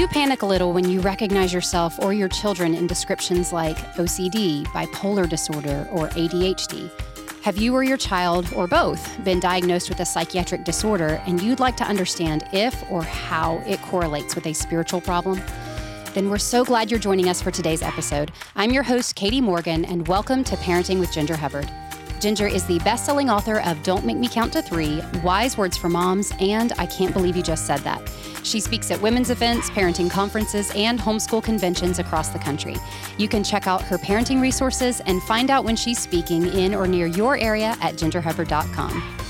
you panic a little when you recognize yourself or your children in descriptions like OCD, bipolar disorder, or ADHD? Have you or your child, or both, been diagnosed with a psychiatric disorder and you'd like to understand if or how it correlates with a spiritual problem? Then we're so glad you're joining us for today's episode. I'm your host, Katy Morgan, and welcome to Parenting with Ginger Hubbard. Ginger is the best selling author of Don't Make Me Count to Three, Wise Words for Moms, and I Can't Believe You Just Said That. She speaks at women's events, parenting conferences, and homeschool conventions across the country. You can check out her parenting resources and find out when she's speaking in or near your area at gingerhubbard.com.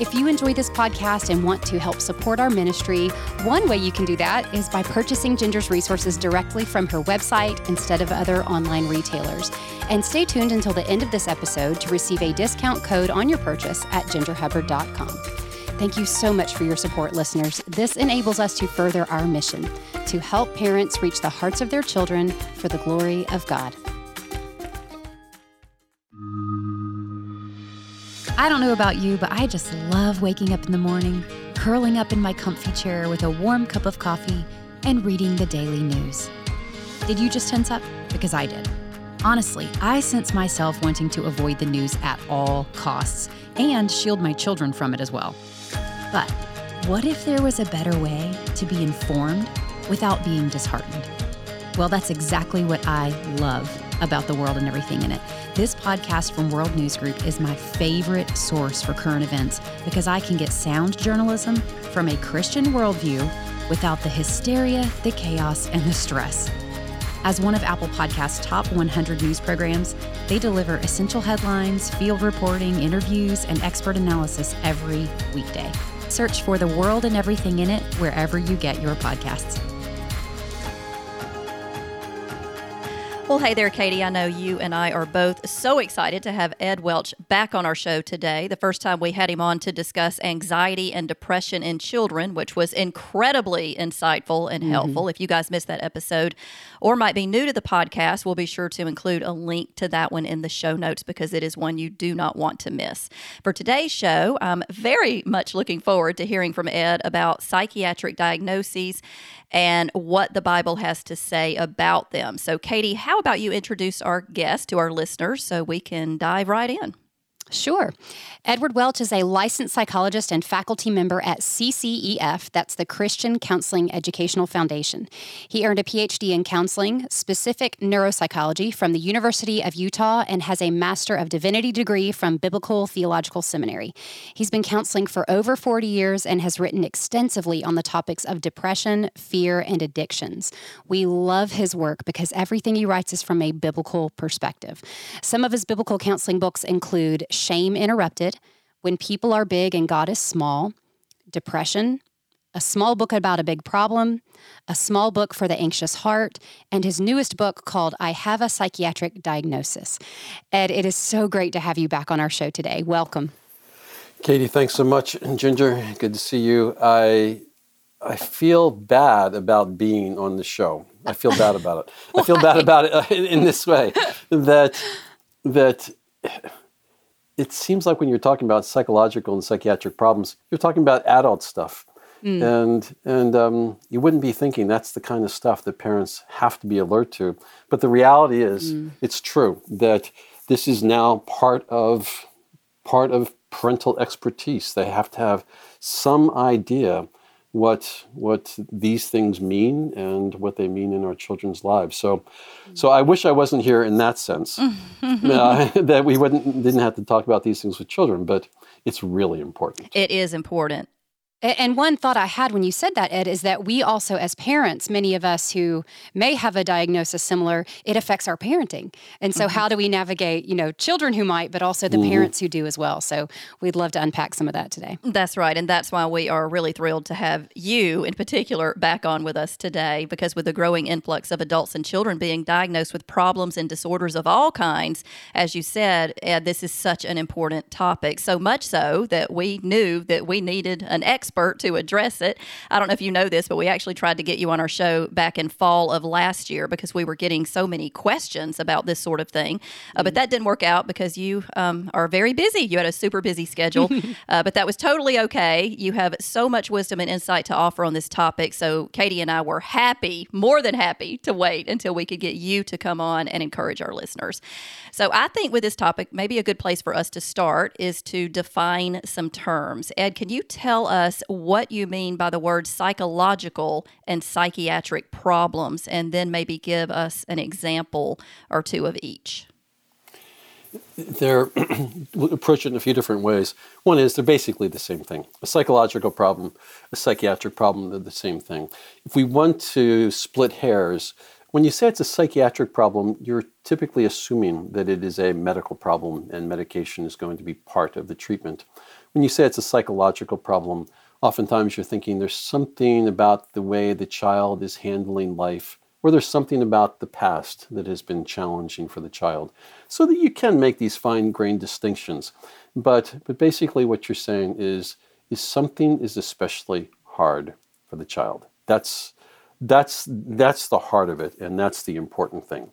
If you enjoy this podcast and want to help support our ministry, one way you can do that is by purchasing Ginger's resources directly from her website instead of other online retailers. And stay tuned until the end of this episode to receive a discount code on your purchase at gingerhubbard.com. Thank you so much for your support, listeners. This enables us to further our mission to help parents reach the hearts of their children for the glory of God. I don't know about you, but I just love waking up in the morning, curling up in my comfy chair with a warm cup of coffee, and reading the daily news. Did you just tense up? Because I did. Honestly, I sense myself wanting to avoid the news at all costs and shield my children from it as well. But what if there was a better way to be informed without being disheartened? Well, that's exactly what I love about the world and everything in it. This podcast from World News Group is my favorite source for current events because I can get sound journalism from a Christian worldview without the hysteria, the chaos, and the stress. As one of Apple Podcast's top 100 news programs, they deliver essential headlines, field reporting, interviews, and expert analysis every weekday. Search for The World and Everything in It wherever you get your podcasts. Well, hey there, Katy. I know you and I are both so excited to have Ed Welch back on our show today. The first time we had him on to discuss anxiety and depression in children, which was incredibly insightful and mm-hmm. helpful. If you guys missed that episode or might be new to the podcast, we'll be sure to include a link to that one in the show notes because it is one you do not want to miss. For today's show, I'm very much looking forward to hearing from Ed about psychiatric diagnoses and what the Bible has to say about them. So, Katy, how about you introduce our guest to our listeners so we can dive right in? Sure. Edward Welch is a licensed psychologist and faculty member at CCEF, that's the Christian Counseling Educational Foundation. He earned a PhD in counseling, specific neuropsychology from the University of Utah, and has a Master of Divinity degree from Biblical Theological Seminary. He's been counseling for over 40 years and has written extensively on the topics of depression, fear, and addictions. We love his work because everything he writes is from a biblical perspective. Some of his biblical counseling books include Shame Interrupted, When People Are Big and God is Small, Depression, a small book about a big problem, a small book for the anxious heart, and his newest book called I Have a Psychiatric Diagnosis. Ed, it is so great to have you back on our show today. Welcome. Katy, thanks so much. Ginger, good to see you. I I feel bad about being on the show. I feel bad about it. I feel bad about it uh, in, in this way that that it seems like when you're talking about psychological and psychiatric problems, you're talking about adult stuff. Mm. And and um, you wouldn't be thinking that's the kind of stuff that parents have to be alert to. But the reality is, mm. it's true that this is now part of part of parental expertise. They have to have some idea what what these things mean and what they mean in our children's lives. So, so I wish I wasn't here in that sense, uh, that we wouldn't didn't have to talk about these things with children, but it's really important. It is important. And one thought I had when you said that, Ed, is that we also, as parents, many of us who may have a diagnosis similar, it affects our parenting. And so, mm-hmm. how do we navigate, you know, children who might, but also the mm-hmm. parents who do as well? So, we'd love to unpack some of that today. That's right. And that's why we are really thrilled to have you, in particular, back on with us today, because with the growing influx of adults and children being diagnosed with problems and disorders of all kinds, as you said, Ed, this is such an important topic. So much so that we knew that we needed an expert expert to address it. I don't know if you know this, but we actually tried to get you on our show back in fall of last year because we were getting so many questions about this sort of thing. Uh, but that didn't work out because you um, are very busy. You had a super busy schedule, uh, but that was totally okay. You have so much wisdom and insight to offer on this topic. So Katy and I were happy, more than happy, to wait until we could get you to come on and encourage our listeners. So I think with this topic, maybe a good place for us to start is to define some terms. Ed, can you tell us what you mean by the word psychological and psychiatric problems, and then maybe give us an example or two of each? They're approached in a few different ways. One is they're basically the same thing. A psychological problem, a psychiatric problem, they're the same thing. If we want to split hairs, when you say it's a psychiatric problem, you're typically assuming that it is a medical problem and medication is going to be part of the treatment. When you say it's a psychological problem, oftentimes you're thinking there's something about the way the child is handling life, or there's something about the past that has been challenging for the child. So that you can make these fine grained distinctions. But, but basically, what you're saying is, is something is especially hard for the child. That's, that's, that's the heart of it, and that's the important thing.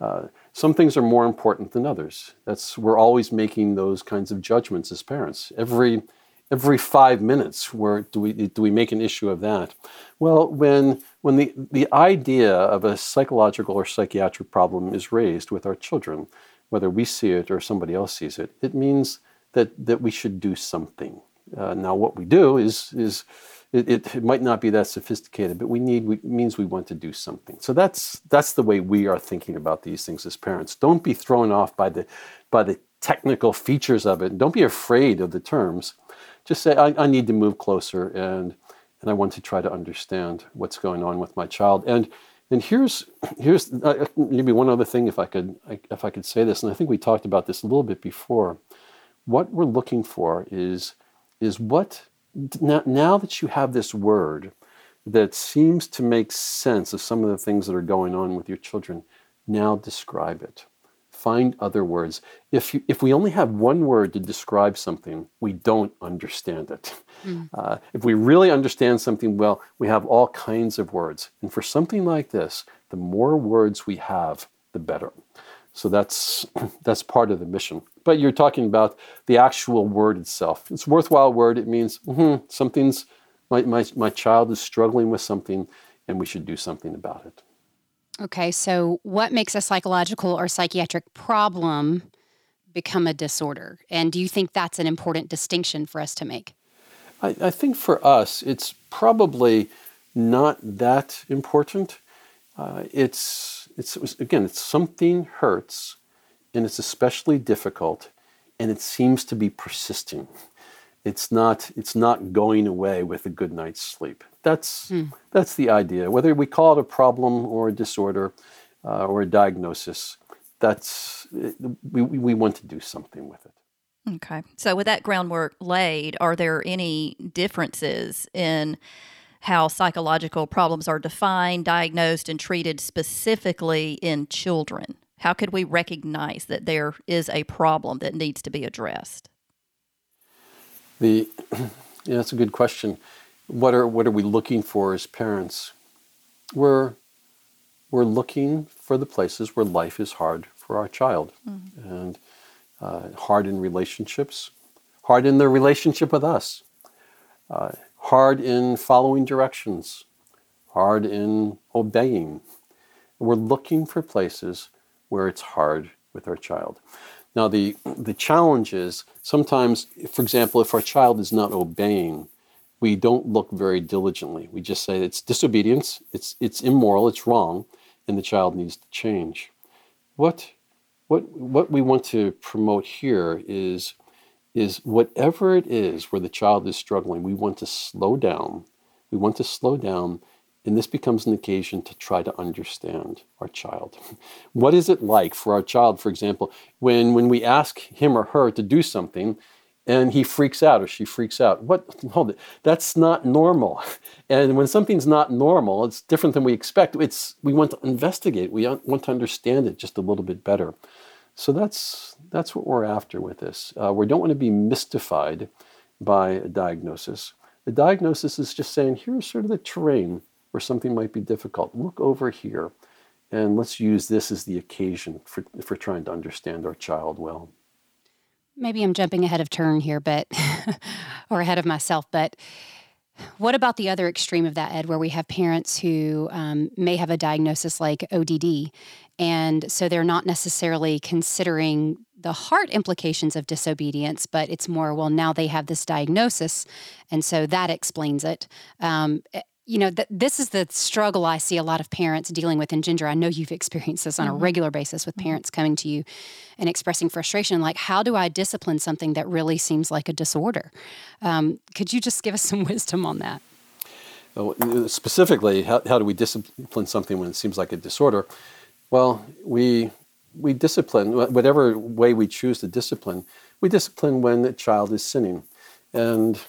Uh, some things are more important than others. That's we're always making those kinds of judgments as parents. Every every five minutes, where do we do we make an issue of that? Well, when when the, the idea of a psychological or psychiatric problem is raised with our children, whether we see it or somebody else sees it, it means that that we should do something. Uh, now, what we do is is it, it, it, might not be that sophisticated, but we need we, means we want to do something. So that's that's the way we are thinking about these things as parents. Don't be thrown off by the by the technical features of it. Don't be afraid of the terms. Just say I, I need to move closer and and I want to try to understand what's going on with my child. And and here's here's uh, maybe one other thing if I could if I could say this, and I think we talked about this a little bit before. What we're looking for is is what now, now that you have this word that seems to make sense of some of the things that are going on with your children, now describe it. Find other words. If, you, if we only have one word to describe something, we don't understand it. Mm. Uh, if we really understand something well, we have all kinds of words. And for something like this, the more words we have, the better. So that's that's part of the mission. But you're talking about the actual word itself. It's a worthwhile word. It means mm-hmm, something's my, my my child is struggling with something, and we should do something about it. Okay, so what makes a psychological or psychiatric problem become a disorder? And do you think that's an important distinction for us to make? I, I think for us, it's probably not that important. Uh, it's it's again, it's something hurts, and it's especially difficult, and it seems to be persisting. It's not it's not going away with a good night's sleep. That's mm. that's the idea. Whether we call it a problem or a disorder uh, or a diagnosis, that's we we want to do something with it. Okay. So with that groundwork laid, are there any differences in how psychological problems are defined, diagnosed, and treated specifically in children? How could we recognize that there is a problem that needs to be addressed? The yeah, that's a good question. What are what are we looking for as parents? We're we're looking for the places where life is hard for our child, mm-hmm. and uh, hard in relationships, hard in their relationship with us. Uh, hard in following directions, hard in obeying. We're looking for places where it's hard with our child. Now, the, the challenge is sometimes, for example, if our child is not obeying, we don't look very diligently. We just say it's disobedience, it's, it's immoral, it's wrong, and the child needs to change. What, what, what we want to promote here is is whatever it is where the child is struggling, we want to slow down. We want to slow down, and this becomes an occasion to try to understand our child. what is it like for our child, for example, when, when we ask him or her to do something and he freaks out or she freaks out? What? Hold it. That's not normal. And when something's not normal, it's different than we expect. It's, we want to investigate, we want to understand it just a little bit better. So that's, that's what we're after with this. Uh, we don't want to be mystified by a diagnosis. The diagnosis is just saying, here's sort of the terrain where something might be difficult. Look over here, and let's use this as the occasion for, for trying to understand our child well. Maybe I'm jumping ahead of turn here, but, or ahead of myself, but what about the other extreme of that, Ed, where we have parents who um, may have a diagnosis like ODD, and so they're not necessarily considering the heart implications of disobedience, but it's more, well, now they have this diagnosis, and so that explains it. Um, you know, th- this is the struggle I see a lot of parents dealing with in Ginger. I know you've experienced this on mm-hmm. a regular basis with mm-hmm. parents coming to you and expressing frustration. Like, how do I discipline something that really seems like a disorder? Um, could you just give us some wisdom on that? Uh, specifically, how, how do we discipline something when it seems like a disorder? Well, we we discipline whatever way we choose to discipline. We discipline when the child is sinning, and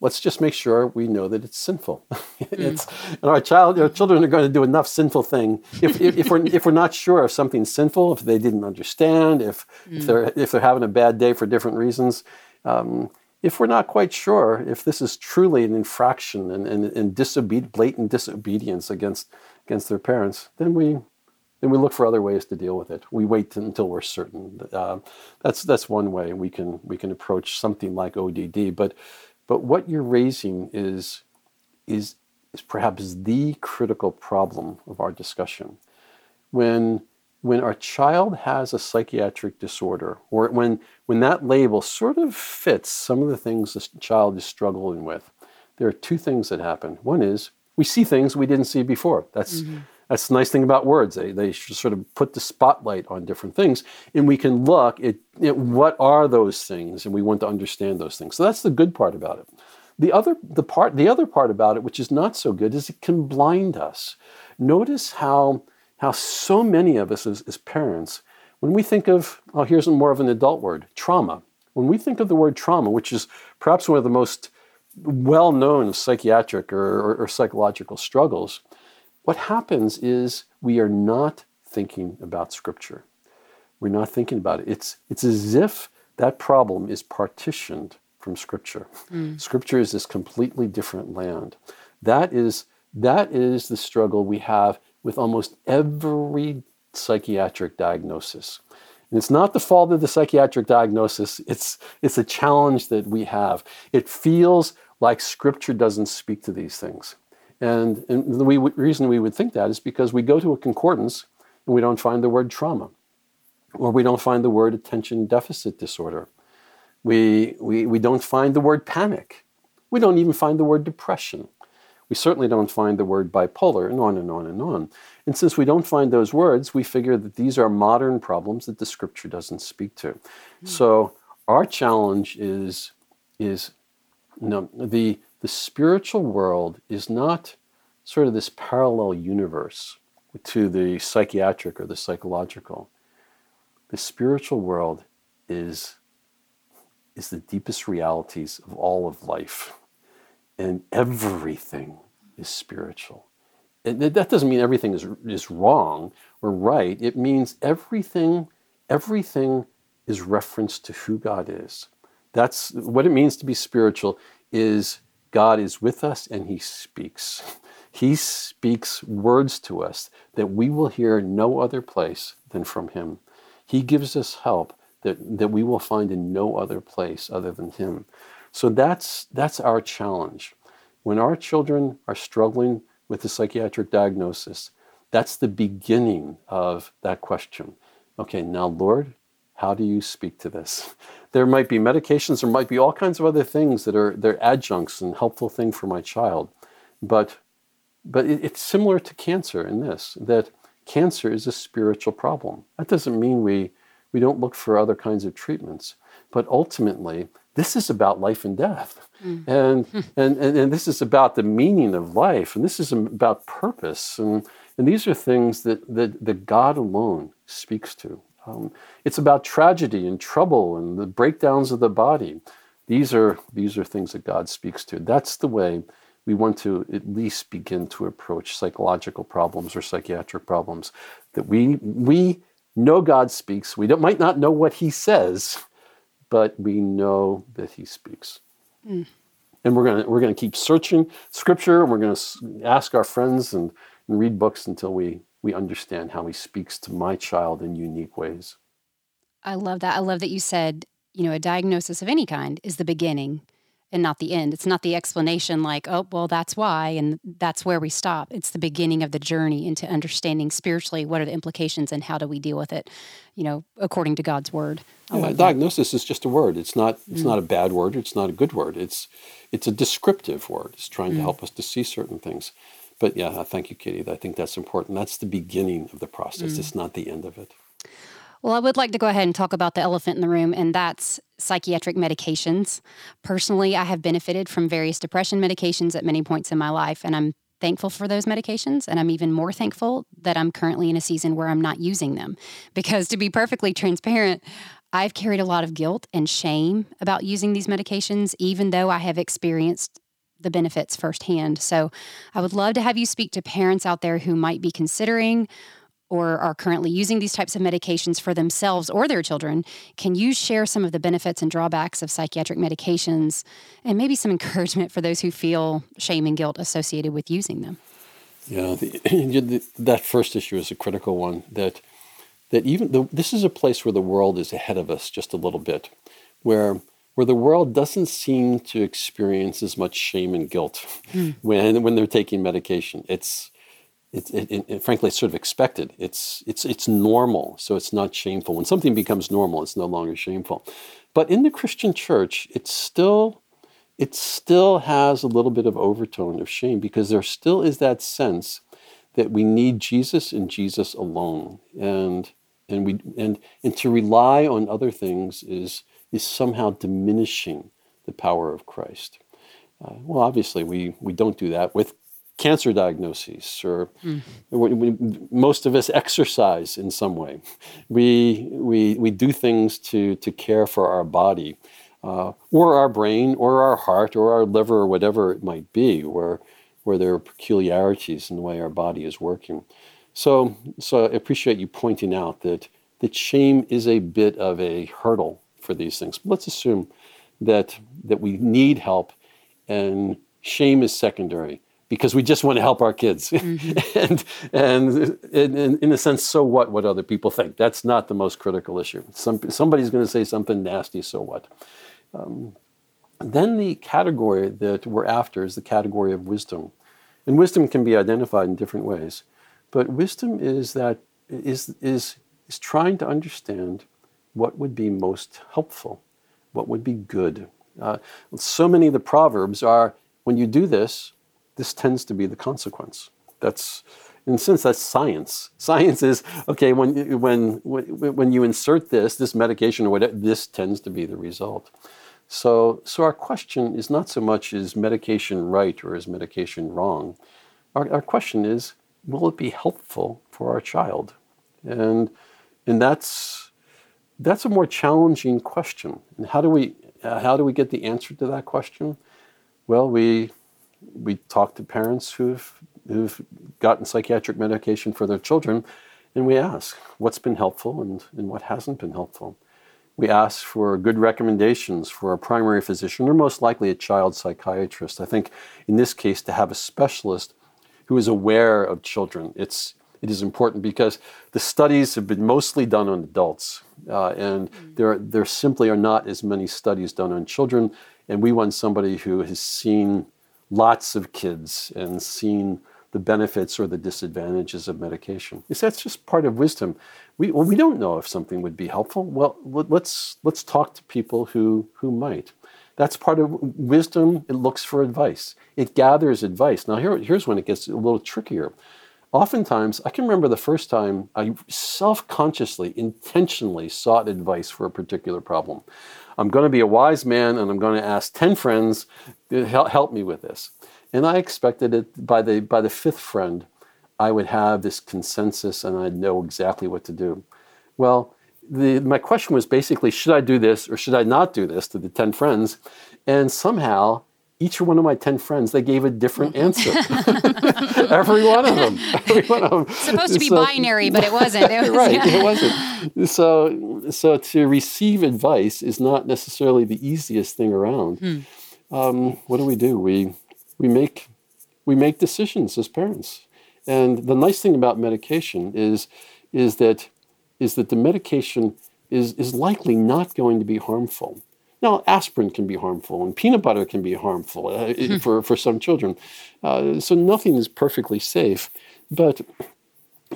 let's just make sure we know that it's sinful. it's, and our child, our children are going to do enough sinful thing. If, if, if, we're, if we're not sure if something's sinful, if they didn't understand, if, mm. if, they're, if they're having a bad day for different reasons, um, if we're not quite sure if this is truly an infraction and, and, and disobed- blatant disobedience against, against their parents, then we, then we look for other ways to deal with it. We wait until we're certain. Uh, that's, that's one way we can, we can approach something like ODD. But but what you're raising is, is, is perhaps the critical problem of our discussion. When, when our child has a psychiatric disorder, or when, when that label sort of fits some of the things this child is struggling with, there are two things that happen. One is we see things we didn't see before. That's, mm-hmm. That's the nice thing about words. They, they sort of put the spotlight on different things, and we can look at, at what are those things, and we want to understand those things. So that's the good part about it. The other, the, part, the other part about it, which is not so good, is it can blind us. Notice how, how so many of us as, as parents, when we think of, oh, here's more of an adult word, trauma. When we think of the word trauma, which is perhaps one of the most well known psychiatric or, or, or psychological struggles, what happens is we are not thinking about Scripture. We're not thinking about it. It's, it's as if that problem is partitioned from Scripture. Mm. Scripture is this completely different land. That is, that is the struggle we have with almost every psychiatric diagnosis. And it's not the fault of the psychiatric diagnosis, it's, it's a challenge that we have. It feels like Scripture doesn't speak to these things. And, and the we, reason we would think that is because we go to a concordance and we don't find the word trauma, or we don't find the word attention deficit disorder. We, we, we don't find the word panic. We don't even find the word depression. We certainly don't find the word bipolar, and on and on and on. And since we don't find those words, we figure that these are modern problems that the scripture doesn't speak to. Mm-hmm. So our challenge is, is no, the, the spiritual world is not sort of this parallel universe to the psychiatric or the psychological. The spiritual world is, is the deepest realities of all of life. And everything is spiritual. And that doesn't mean everything is, is wrong or right. It means everything, everything is reference to who God is. That's what it means to be spiritual is God is with us and he speaks. He speaks words to us that we will hear no other place than from him. He gives us help that, that we will find in no other place other than him. So that's that's our challenge. When our children are struggling with a psychiatric diagnosis, that's the beginning of that question. Okay, now Lord, how do you speak to this? There might be medications, there might be all kinds of other things that are they're adjuncts and helpful thing for my child. But but it, it's similar to cancer in this, that cancer is a spiritual problem. That doesn't mean we we don't look for other kinds of treatments. But ultimately, this is about life and death. Mm. And, and, and, and this is about the meaning of life, and this is about purpose. And, and these are things that, that, that God alone speaks to. Um, it's about tragedy and trouble and the breakdowns of the body. These are, these are things that God speaks to. That's the way we want to at least begin to approach psychological problems or psychiatric problems. That we, we know God speaks. We might not know what He says, but we know that He speaks. Mm. And we're going to we're to keep searching Scripture, and we're going to ask our friends and, and read books until we we understand how He speaks to my child in unique ways. I love that. I love that you said, you know, a diagnosis of any kind is the beginning and not the end. It's not the explanation like, oh, well, that's why, and that's where we stop. It's the beginning of the journey into understanding spiritually what are the implications and how do we deal with it, you know, according to God's word. Yeah, diagnosis is just a word. It's not. It's mm. not a bad word. It's not a good word. It's it's a descriptive word. It's trying mm. to help us to see certain things. But yeah, thank you, Katy. I think that's important. That's the beginning of the process. Mm. It's not the end of it. Well, I would like to go ahead and talk about the elephant in the room, and that's psychiatric medications. Personally, I have benefited from various depression medications at many points in my life, and I'm thankful for those medications. And I'm even more thankful that I'm currently in a season where I'm not using them. Because to be perfectly transparent, I've carried a lot of guilt and shame about using these medications, even though I have experienced the benefits firsthand. So I would love to have you speak to parents out there who might be considering or are currently using these types of medications for themselves or their children, can you share some of the benefits and drawbacks of psychiatric medications and maybe some encouragement for those who feel shame and guilt associated with using them? Yeah, the, that first issue is a critical one. That that even the, this is a place where the world is ahead of us just a little bit, where where the world doesn't seem to experience as much shame and guilt mm. when when they're taking medication. It's it, it, it, frankly, it's sort of expected. It's, it's, it's normal, so it's not shameful. When something becomes normal, it's no longer shameful. But in the Christian church, it's still, it still has a little bit of overtone of shame because there still is that sense that we need Jesus and Jesus alone. And, and, we, and, and to rely on other things is, is somehow diminishing the power of Christ. Uh, well, obviously, we, we don't do that with cancer diagnoses, or mm. we, we, most of us exercise in some way. We, we, we do things to, to care for our body, uh, or our brain, or our heart, or our liver, or whatever it might be, where, where there are peculiarities in the way our body is working. So, so I appreciate you pointing out that, that shame is a bit of a hurdle for these things. But let's assume that, that we need help and shame is secondary because we just want to help our kids. Mm-hmm. and, and, and, in a sense, so what what other people think? That's not the most critical issue. Some, somebody's going to say something nasty, so what? Um, then the category that we're after is the category of wisdom. And wisdom can be identified in different ways. But wisdom is that is, is, is trying to understand what would be most helpful, what would be good. Uh, so many of the proverbs are when you do this, this tends to be the consequence. That's, in a sense, that's science. Science is okay when when when you insert this this medication or whatever. This tends to be the result. So so our question is not so much is medication right or is medication wrong. Our, our question is will it be helpful for our child, and and that's that's a more challenging question. And how do we uh, how do we get the answer to that question? Well, we we talk to parents who've, who've gotten psychiatric medication for their children, and we ask what's been helpful and, and what hasn't been helpful. We ask for good recommendations for a primary physician or most likely a child psychiatrist. I think in this case, to have a specialist who is aware of children. It's, it is important because the studies have been mostly done on adults, uh, and mm. there, there simply are not as many studies done on children. And we want somebody who has seen lots of kids and seen the benefits or the disadvantages of medication. Yes, that's just part of wisdom. We, well, we don't know if something would be helpful. Well, let's, let's talk to people who, who might. That's part of wisdom. It looks for advice, it gathers advice. Now, here, here's when it gets a little trickier. Oftentimes, I can remember the first time I self consciously, intentionally sought advice for a particular problem. I'm going to be a wise man and I'm going to ask 10 friends to help me with this. And I expected it by the, by the fifth friend, I would have this consensus and I'd know exactly what to do. Well, the, my question was basically should I do this or should I not do this to the 10 friends? And somehow each one of my 10 friends, they gave a different answer. every one of them. Every one of them. Supposed to be so, binary, but it wasn't. It was, right, it wasn't. So, so to receive advice is not necessarily the easiest thing around. Hmm. um, what do we do? We we make we make decisions as parents. And the nice thing about medication is is that is that the medication is is likely not going to be harmful. Now, aspirin can be harmful, and peanut butter can be harmful uh, mm-hmm. for, for some children. Uh, so nothing is perfectly safe. But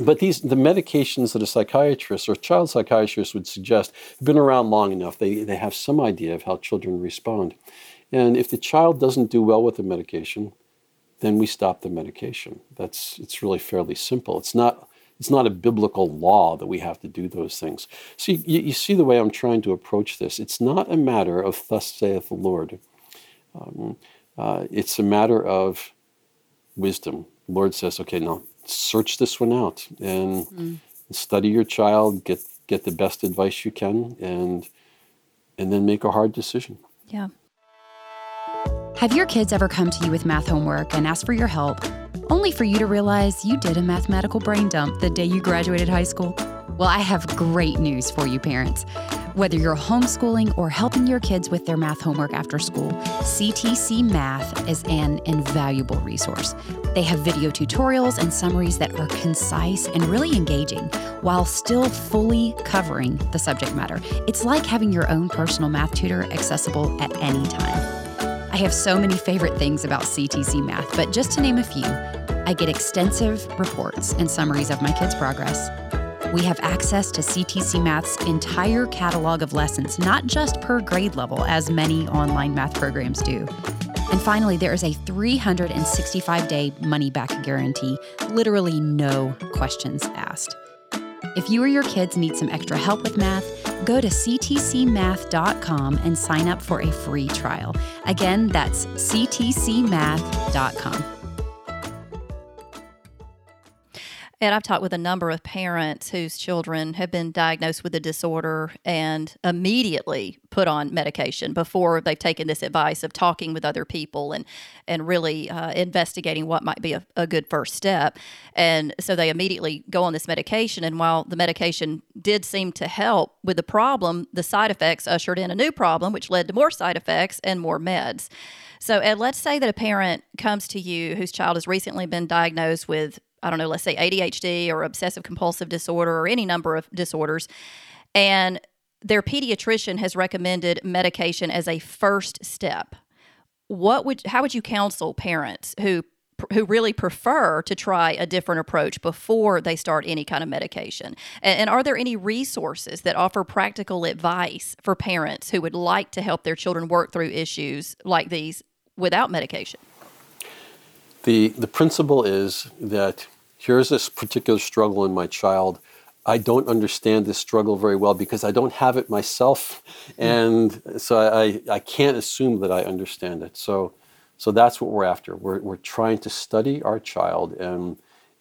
but these the medications that a psychiatrist or child psychiatrist would suggest have been around long enough. They they have some idea of how children respond. And if the child doesn't do well with the medication, then we stop the medication. That's it's really fairly simple. It's not it's not a biblical law that we have to do those things. So you, you see the way I'm trying to approach this. It's not a matter of thus saith the Lord. Um, uh, it's a matter of wisdom. The Lord says, okay, now search this one out and mm. study your child, get get the best advice you can, and and then make a hard decision. Yeah. Have your kids ever come to you with math homework and asked for your help, only for you to realize you did a mathematical brain dump the day you graduated high school? Well, I have great news for you, parents. Whether you're homeschooling or helping your kids with their math homework after school, CTC Math is an invaluable resource. They have video tutorials and summaries that are concise and really engaging while still fully covering the subject matter. It's like having your own personal math tutor accessible at any time. I have so many favorite things about CTC Math, but just to name a few, I get extensive reports and summaries of my kids' progress. We have access to CTC Math's entire catalog of lessons, not just per grade level, as many online math programs do. And finally, there is a 365 day money back guarantee, literally no questions asked. If you or your kids need some extra help with math, go to ctcmath.com and sign up for a free trial. Again, that's ctcmath.com. And I've talked with a number of parents whose children have been diagnosed with a disorder and immediately put on medication before they've taken this advice of talking with other people and and really uh, investigating what might be a, a good first step. And so they immediately go on this medication. And while the medication did seem to help with the problem, the side effects ushered in a new problem, which led to more side effects and more meds. So, Ed, let's say that a parent comes to you whose child has recently been diagnosed with I don't know, let's say ADHD or obsessive compulsive disorder or any number of disorders. And their pediatrician has recommended medication as a first step. What would how would you counsel parents who who really prefer to try a different approach before they start any kind of medication? And, are there any resources that offer practical advice for parents who would like to help their children work through issues like these without medication? The, the principle is that here's this particular struggle in my child. I don't understand this struggle very well because I don't have it myself. Hmm. And so I, I can't assume that I understand it. So, so that's what we're after. We're, we're trying to study our child. And,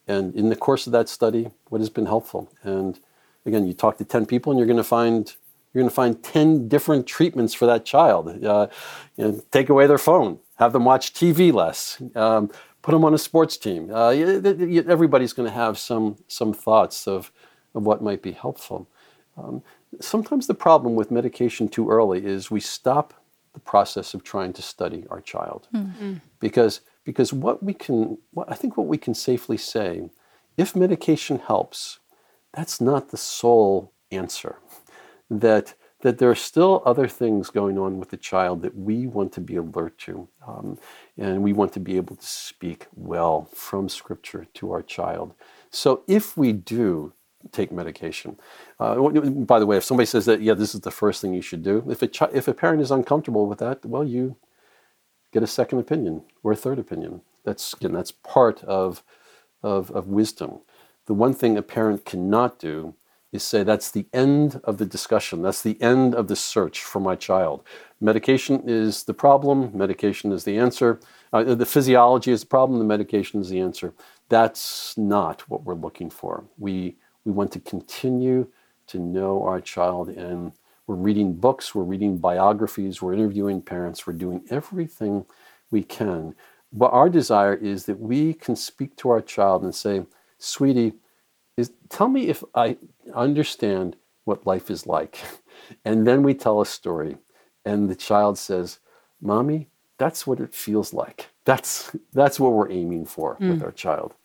and in the course of that study, what has been helpful? And again, you talk to 10 people and you're going to find you're going to find 10 different treatments for that child. Uh, you know, take away their phone, have them watch TV less, um, put them on a sports team. Uh, everybody's going to have some some thoughts of of what might be helpful. Um, sometimes the problem with medication too early is we stop the process of trying to study our child mm-hmm. because because what we can what, I think what we can safely say if medication helps that's not the sole answer that that there are still other things going on with the child that we want to be alert to. Um, and we want to be able to speak well from Scripture to our child. So if we do take medication, uh, by the way, if somebody says that, yeah, this is the first thing you should do, if a, chi- if a parent is uncomfortable with that, well, you get a second opinion or a third opinion. That's, again, that's part of, of, of wisdom. The one thing a parent cannot do is say that's the end of the discussion. That's the end of the search for my child. Medication is the problem, medication is the answer. Uh, the physiology is the problem, the medication is the answer. That's not what we're looking for. We, we want to continue to know our child, and we're reading books, we're reading biographies, we're interviewing parents, we're doing everything we can. But our desire is that we can speak to our child and say, Sweetie, is tell me if I understand what life is like. And then we tell a story, and the child says, Mommy, that's what it feels like. That's that's what we're aiming for mm. with our child.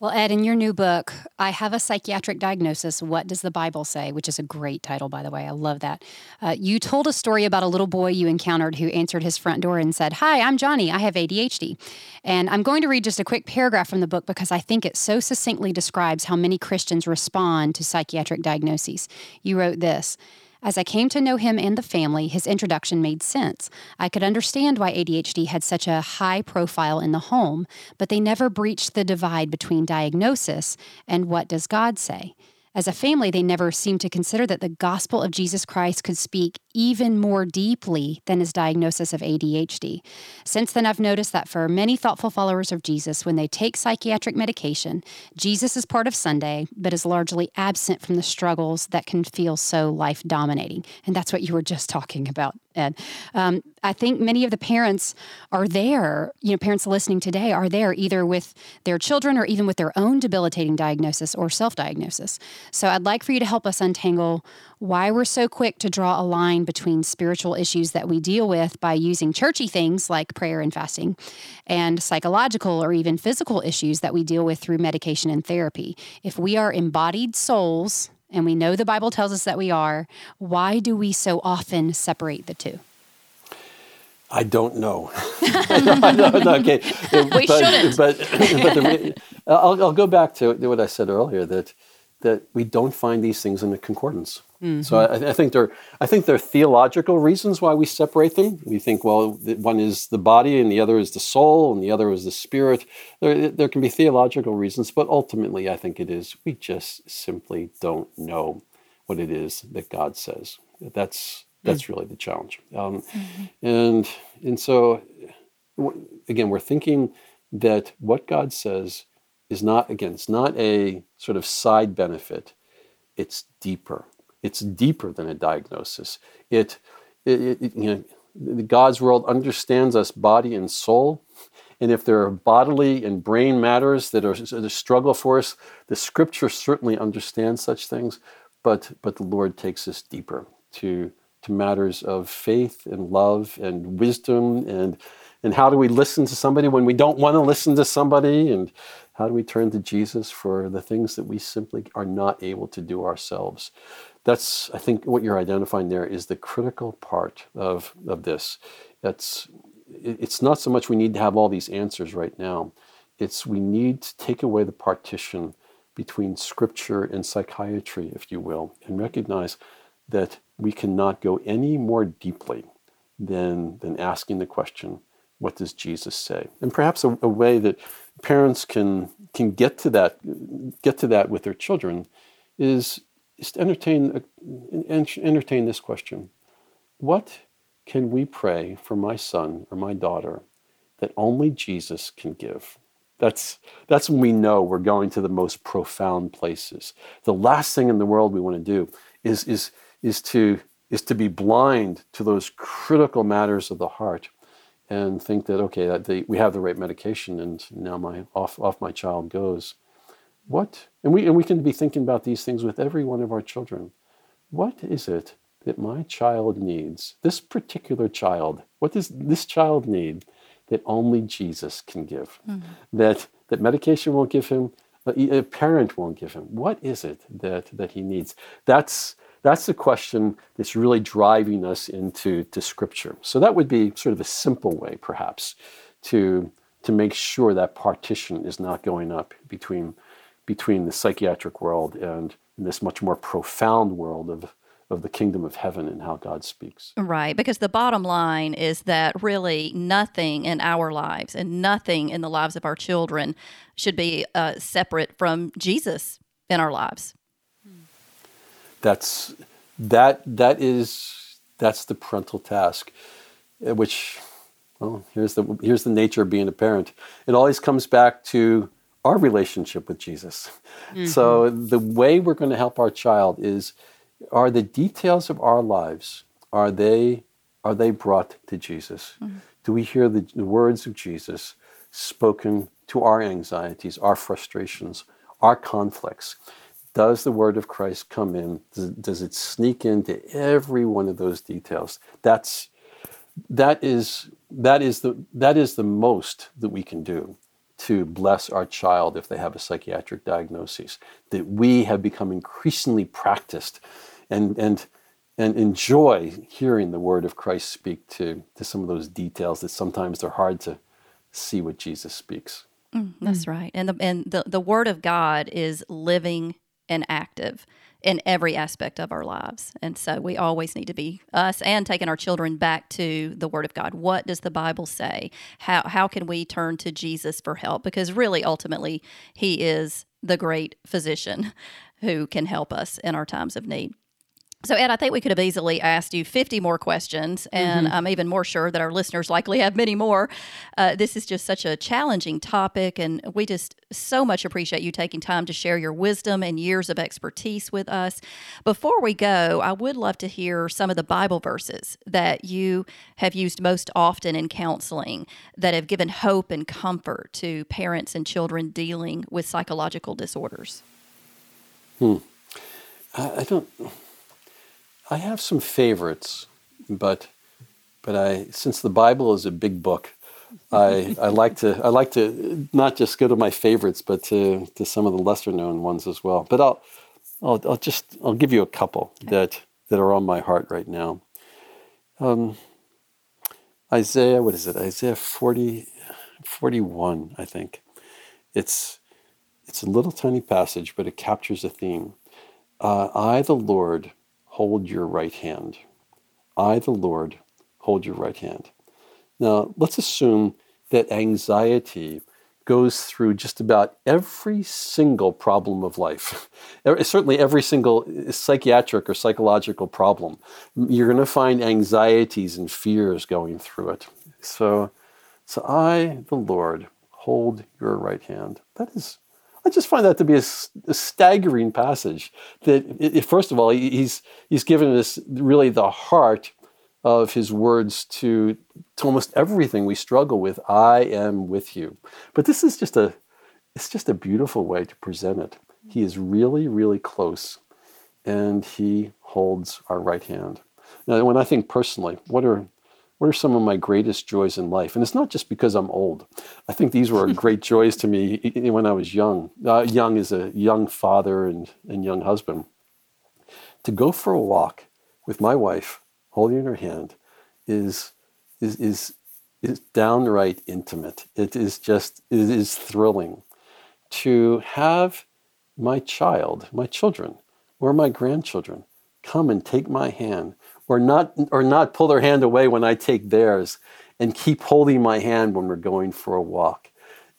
Well, Ed, in your new book, I have a psychiatric diagnosis. What does the Bible say? Which is a great title, by the way. I love that. Uh, you told a story about a little boy you encountered who answered his front door and said, Hi, I'm Johnny. I have ADHD. And I'm going to read just a quick paragraph from the book because I think it so succinctly describes how many Christians respond to psychiatric diagnoses. You wrote this. As I came to know him and the family, his introduction made sense. I could understand why ADHD had such a high profile in the home, but they never breached the divide between diagnosis and what does God say. As a family, they never seemed to consider that the gospel of Jesus Christ could speak even more deeply than his diagnosis of ADHD. Since then, I've noticed that for many thoughtful followers of Jesus, when they take psychiatric medication, Jesus is part of Sunday, but is largely absent from the struggles that can feel so life dominating. And that's what you were just talking about, Ed. Um, I think many of the parents are there, you know, parents listening today are there either with their children or even with their own debilitating diagnosis or self diagnosis. So I'd like for you to help us untangle why we're so quick to draw a line between spiritual issues that we deal with by using churchy things like prayer and fasting and psychological or even physical issues that we deal with through medication and therapy. If we are embodied souls, and we know the Bible tells us that we are, why do we so often separate the two? I don't know. I don't know. Okay, we but, shouldn't. But, but the, I'll, I'll go back to what I said earlier that that we don't find these things in the concordance. Mm-hmm. So I, I, think there, I think there are theological reasons why we separate them. We think, well, one is the body, and the other is the soul, and the other is the spirit. There, there can be theological reasons, but ultimately, I think it is we just simply don't know what it is that God says. That's that's mm-hmm. really the challenge. Um, mm-hmm. And and so, again, we're thinking that what God says is not again, it's not a sort of side benefit. It's deeper. It's deeper than a diagnosis. It, it, it you know, God's world understands us body and soul. And if there are bodily and brain matters that are a struggle for us, the scripture certainly understands such things, but, but the Lord takes us deeper to, to matters of faith and love and wisdom and, and how do we listen to somebody when we don't want to listen to somebody and how do we turn to Jesus for the things that we simply are not able to do ourselves? That's, I think, what you're identifying there is the critical part of, of this. It's, it's not so much we need to have all these answers right now, it's we need to take away the partition between scripture and psychiatry, if you will, and recognize that we cannot go any more deeply than, than asking the question, what does Jesus say? And perhaps a, a way that parents can can get to that get to that with their children is, is to entertain uh, entertain this question. What can we pray for my son or my daughter that only Jesus can give? That's that's when we know we're going to the most profound places. The last thing in the world we want to do is is is to is to be blind to those critical matters of the heart and think that okay, that they, we have the right medication, and now my off off my child goes. What and we and we can be thinking about these things with every one of our children. What is it that my child needs? This particular child. What does this child need that only Jesus can give? Mm-hmm. That that medication won't give him. A, a parent won't give him. What is it that that he needs? That's that's the question that's really driving us into to Scripture. So that would be sort of a simple way, perhaps, to to make sure that partition is not going up between between the psychiatric world and this much more profound world of of the kingdom of heaven and how God speaks. Right, because the bottom line is that really nothing in our lives and nothing in the lives of our children should be uh, separate from Jesus in our lives that's that that is that's the parental task, which well here's the here's the nature of being a parent. It always comes back to our relationship with Jesus. Mm-hmm. So the way we're going to help our child is are the details of our lives are they are they brought to Jesus? Mm-hmm. Do we hear the, the words of Jesus spoken to our anxieties, our frustrations, our conflicts? does the word of Christ come in? Does, does, it sneak into every one of those details? That's that is that is the that is the most that we can do to bless our child if they have a psychiatric diagnosis. That we have become increasingly practiced and and and enjoy hearing the word of Christ speak to, to some of those details that sometimes they're hard to see what Jesus speaks. Mm, that's right. And the and the, the word of God is living and active in every aspect of our lives. And so we always need to be us and taking our children back to the word of God. What does the Bible say? How how can we turn to Jesus for help? Because really ultimately he is the great physician who can help us in our times of need. So, Ed, I think we could have easily asked you 50 more questions, and mm-hmm. I'm even more sure that our listeners likely have many more. Uh, this is just such a challenging topic, and we just so much appreciate you taking time to share your wisdom and years of expertise with us. Before we go, I would love to hear some of the Bible verses that you have used most often in counseling that have given hope and comfort to parents and children dealing with psychological disorders. Hmm. I, I don't. I have some favorites, but but I since the Bible is a big book, I I like to I like to not just go to my favorites, but to to some of the lesser known ones as well. But I'll I'll, I'll just I'll give you a couple okay. that that are on my heart right now. Um, Isaiah, what is it? Isaiah 40, 41, I think. It's it's a little tiny passage, but it captures a theme. Uh, I, the Lord, hold your right hand. I, the Lord, hold your right hand. Now, let's assume that anxiety goes through just about every single problem of life. Certainly, every single uh, psychiatric or psychological problem. You're going to find anxieties and fears going through it. So, so I, the Lord, hold your right hand. That is I just find that to be a, a staggering passage. That it, first of all, he's he's given us really the heart of his words to, to almost everything we struggle with. I am with you. But this is just a it's just a beautiful way to present it. He is really, really close, and he holds our right hand. Now, when I think personally, what are what are some of my greatest joys in life? And it's not just because I'm old. I think these were great joys to me when I was young, uh, young as a young father and, and young husband. To go for a walk with my wife, holding her hand, is, is, is, is downright intimate. It is just, it is thrilling. To have my child, my children, or my grandchildren come and take my hand or not or not pull their hand away when I take theirs and keep holding my hand when we're going for a walk.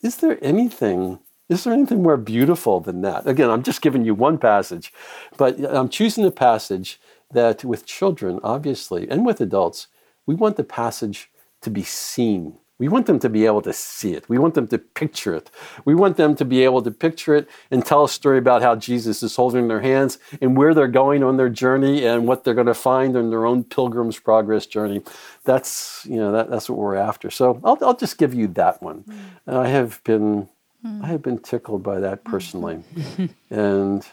Is there anything is there anything more beautiful than that? Again, I'm just giving you one passage, but I'm choosing a passage that with children, obviously, and with adults, we want the passage to be seen. We want them to be able to see it. We want them to picture it. We want them to be able to picture it and tell a story about how Jesus is holding their hands and where they're going on their journey and what they're going to find on their own pilgrim's progress journey. That's you know that, that's what we're after. So I'll, I'll just give you that one. Mm. I have been mm. I have been tickled by that personally, and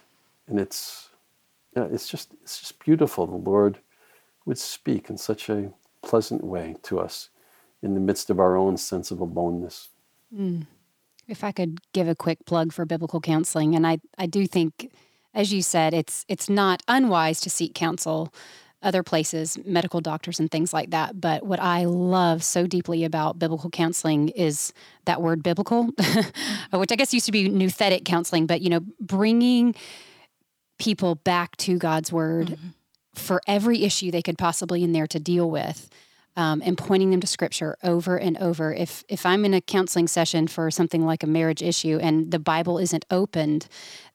and it's yeah, it's just it's just beautiful. The Lord would speak in such a pleasant way to us in the midst of our own sense of aloneness. Mm. If I could give a quick plug for biblical counseling, and I, I do think, as you said, it's it's not unwise to seek counsel other places, medical doctors and things like that. But what I love so deeply about biblical counseling is that word biblical, which I guess used to be nouthetic counseling, but you know, bringing people back to God's word mm-hmm. for every issue they could possibly in there to deal with um, and pointing them to scripture over and over. If if I'm in a counseling session for something like a marriage issue and the Bible isn't opened,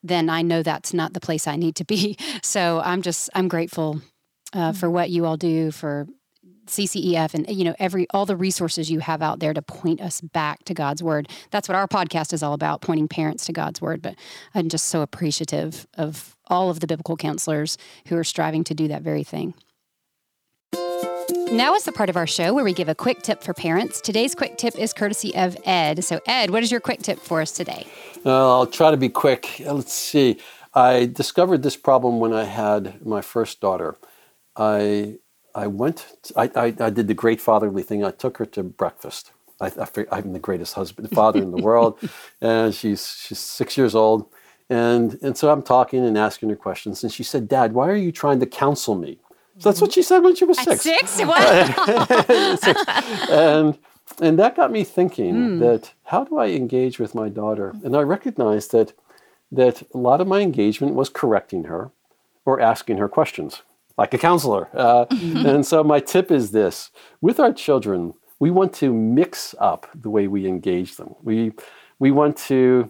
then I know that's not the place I need to be. So I'm just I'm grateful uh, for what you all do for CCEF and you know every all the resources you have out there to point us back to God's word. That's what our podcast is all about, pointing parents to God's word. But I'm just so appreciative of all of the biblical counselors who are striving to do that very thing. Now is the part of our show where we give a quick tip for parents. Today's quick tip is courtesy of Ed. So, Ed, what is your quick tip for us today? Uh, I'll try to be quick. Uh, let's see. I discovered this problem when I had my first daughter. I I went, I, I, I, did the great fatherly thing. I took her to breakfast. I, I, am the greatest husband, father in the world. And she's, she's six years old. And, and so I'm talking and asking her questions. And she said, Dad, why are you trying to counsel me? So that's what she said when she was At six. Six? What? six. And, and that got me thinking mm. that how do I engage with my daughter? And I recognized that, that a lot of my engagement was correcting her or asking her questions like a counselor. Uh, mm-hmm. And so my tip is this with our children, we want to mix up the way we engage them. We, we want to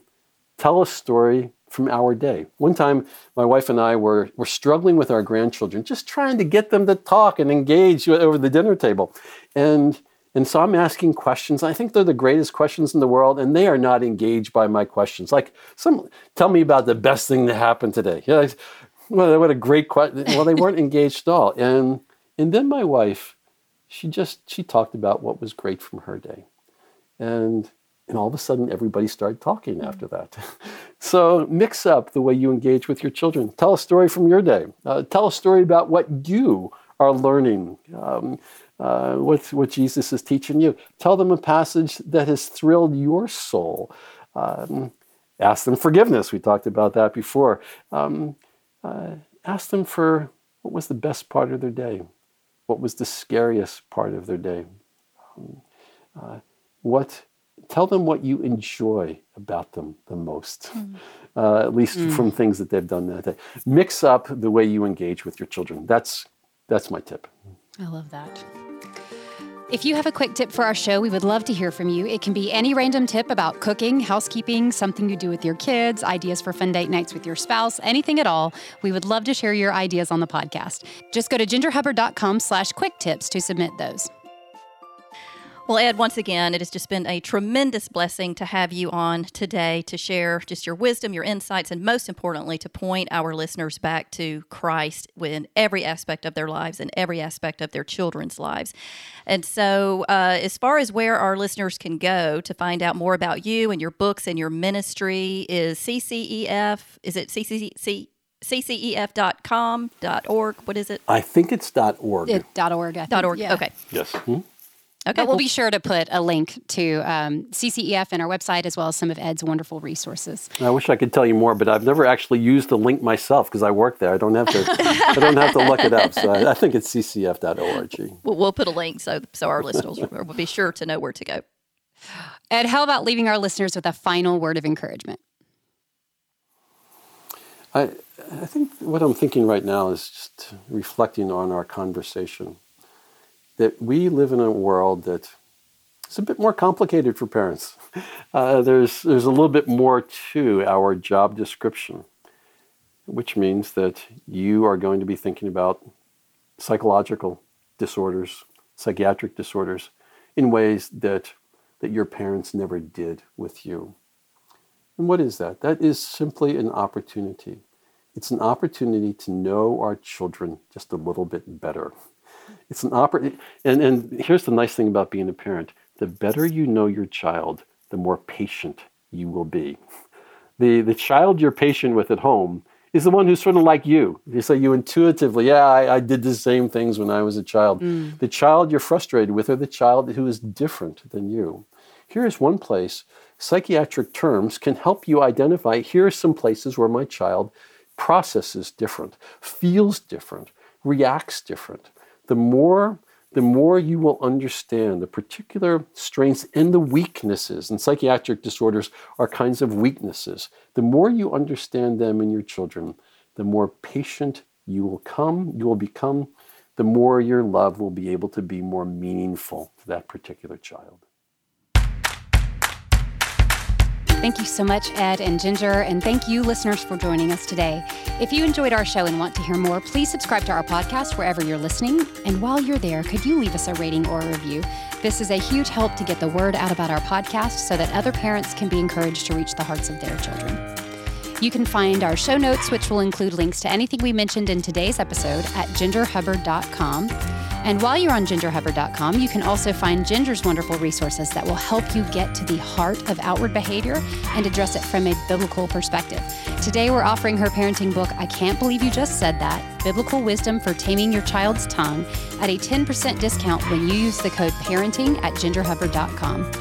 tell a story from our day. One time, my wife and I were, were struggling with our grandchildren, just trying to get them to talk and engage over the dinner table. And, and so I'm asking questions. I think they're the greatest questions in the world, and they are not engaged by my questions. Like, some, tell me about the best thing that happened today. Yeah, well, what a great question. Well, they weren't engaged at all. And, and then my wife, she just, she talked about what was great from her day. And and all of a sudden, everybody started talking mm. after that. so mix up the way you engage with your children. Tell a story from your day. Uh, tell a story about what you are learning, um, uh, what, what Jesus is teaching you. Tell them a passage that has thrilled your soul. Um, ask them forgiveness. We talked about that before. Um, uh, ask them for what was the best part of their day? What was the scariest part of their day? Um, uh, what tell them what you enjoy about them the most, mm. uh, at least mm. from things that they've done that day. Mix up the way you engage with your children. That's that's my tip. I love that. If you have a quick tip for our show, we would love to hear from you. It can be any random tip about cooking, housekeeping, something you do with your kids, ideas for fun date nights with your spouse, anything at all. We would love to share your ideas on the podcast. Just go to gingerhubbard.com slash quick tips to submit those. Well, Ed, once again, it has just been a tremendous blessing to have you on today to share just your wisdom, your insights, and most importantly, to point our listeners back to Christ in every aspect of their lives and every aspect of their children's lives. And so, uh, as far as where our listeners can go to find out more about you and your books and your ministry, is CCEF, is it CCC? ccef.com.org. What is it? I think it's .org. It, .org. I think, .org. Yeah. Okay. Yes. Hmm? Okay. But we'll be sure to put a link to um, CCEF in our website as well as some of Ed's wonderful resources. I wish I could tell you more, but I've never actually used the link myself because I work there. I don't have to. I don't have to look it up. So I, I think it's ccf.org. We'll, we'll put a link so so our listeners will be sure to know where to go. Ed, how about leaving our listeners with a final word of encouragement? I I think what I'm thinking right now is just reflecting on our conversation that we live in a world that is a bit more complicated for parents. Uh, there's, there's a little bit more to our job description, which means that you are going to be thinking about psychological disorders, psychiatric disorders, in ways that, that your parents never did with you. And what is that? That is simply an opportunity. It's an opportunity to know our children just a little bit better. It's an opera, and, and here's the nice thing about being a parent the better you know your child, the more patient you will be. The, the child you're patient with at home is the one who's sort of like you. You say you intuitively, yeah, I, I did the same things when I was a child. Mm. The child you're frustrated with, or the child who is different than you. Here's one place psychiatric terms can help you identify here are some places where my child processes different, feels different, reacts different the more the more you will understand the particular strengths and the weaknesses, and psychiatric disorders are kinds of weaknesses. The more you understand them in your children, the more patient you will come, you will become, the more your love will be able to be more meaningful to that particular child. Thank you so much, Ed and Ginger, and thank you, listeners, for joining us today. If you enjoyed our show and want to hear more, please subscribe to our podcast wherever you're listening. And while you're there, could you leave us a rating or a review? This is a huge help to get the word out about our podcast so that other parents can be encouraged to reach the hearts of their children. You can find our show notes, which will include links to anything we mentioned in today's episode, at gingerhubbard.com. And while you're on gingerhubbard.com, you can also find Ginger's wonderful resources that will help you get to the heart of outward behavior and address it from a biblical perspective. Today, we're offering her parenting book, I Can't Believe You Just Said That Biblical Wisdom for Taming Your Child's Tongue, at a 10% discount when you use the code parenting at gingerhubbard.com.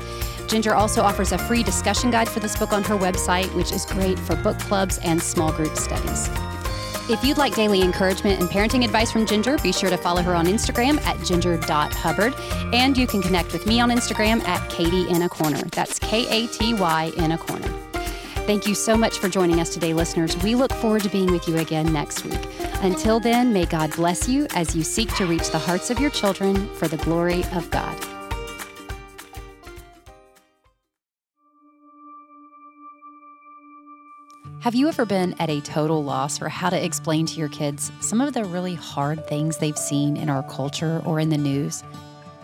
Ginger also offers a free discussion guide for this book on her website, which is great for book clubs and small group studies. If you'd like daily encouragement and parenting advice from Ginger, be sure to follow her on Instagram at ginger.hubbard. And you can connect with me on Instagram at Katy in a Corner. That's K A T Y in a Corner. Thank you so much for joining us today, listeners. We look forward to being with you again next week. Until then, may God bless you as you seek to reach the hearts of your children for the glory of God. Have you ever been at a total loss for how to explain to your kids some of the really hard things they've seen in our culture or in the news?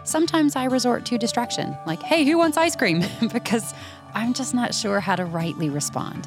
Sometimes I resort to distraction, like, hey, who wants ice cream? because I'm just not sure how to rightly respond.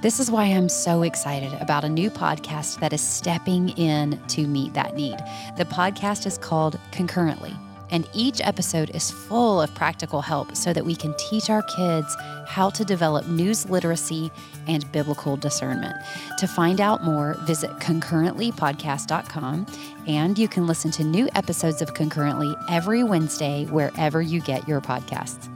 This is why I'm so excited about a new podcast that is stepping in to meet that need. The podcast is called Concurrently and each episode is full of practical help so that we can teach our kids how to develop news literacy and biblical discernment. To find out more, visit concurrentlypodcast.com and you can listen to new episodes of Concurrently every Wednesday wherever you get your podcasts.